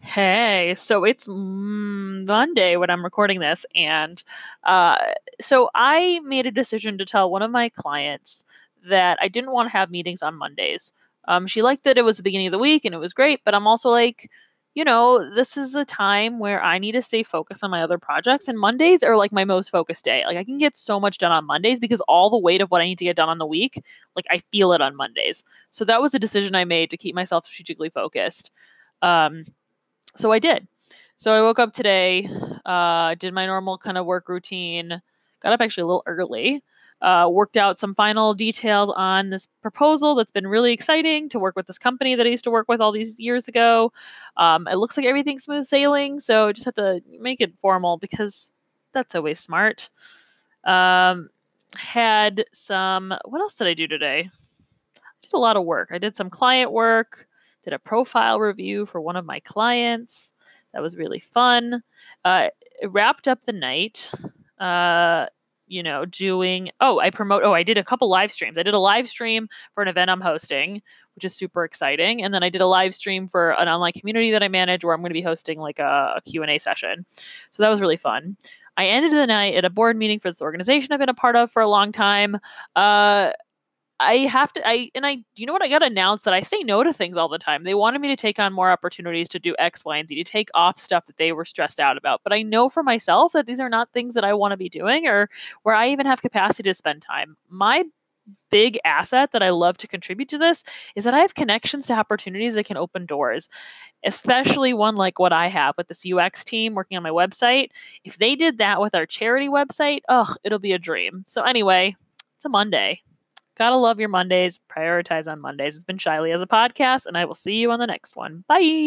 Hey, so it's Monday when I'm recording this, and uh, so I made a decision to tell one of my clients that I didn't want to have meetings on Mondays. Um, she liked that it was the beginning of the week and it was great, but I'm also like, you know, this is a time where I need to stay focused on my other projects, and Mondays are like my most focused day. Like I can get so much done on Mondays because all the weight of what I need to get done on the week, like I feel it on Mondays. So that was a decision I made to keep myself strategically focused. Um, so I did. So I woke up today, uh, did my normal kind of work routine, got up actually a little early, uh, worked out some final details on this proposal that's been really exciting to work with this company that I used to work with all these years ago. Um, it looks like everything's smooth sailing, so I just have to make it formal because that's always smart. Um, had some, what else did I do today? I did a lot of work. I did some client work did a profile review for one of my clients. That was really fun. Uh, wrapped up the night. Uh, you know, doing oh, I promote oh, I did a couple live streams. I did a live stream for an event I'm hosting, which is super exciting. And then I did a live stream for an online community that I manage where I'm going to be hosting like a, a Q&A session. So that was really fun. I ended the night at a board meeting for this organization I've been a part of for a long time. Uh, I have to I and I you know what I got announced that I say no to things all the time. They wanted me to take on more opportunities to do X, Y, and Z, to take off stuff that they were stressed out about. But I know for myself that these are not things that I want to be doing or where I even have capacity to spend time. My big asset that I love to contribute to this is that I have connections to opportunities that can open doors, especially one like what I have with this UX team working on my website. If they did that with our charity website, oh, it'll be a dream. So anyway, it's a Monday. Gotta love your Mondays. Prioritize on Mondays. It's been Shyly as a podcast, and I will see you on the next one. Bye.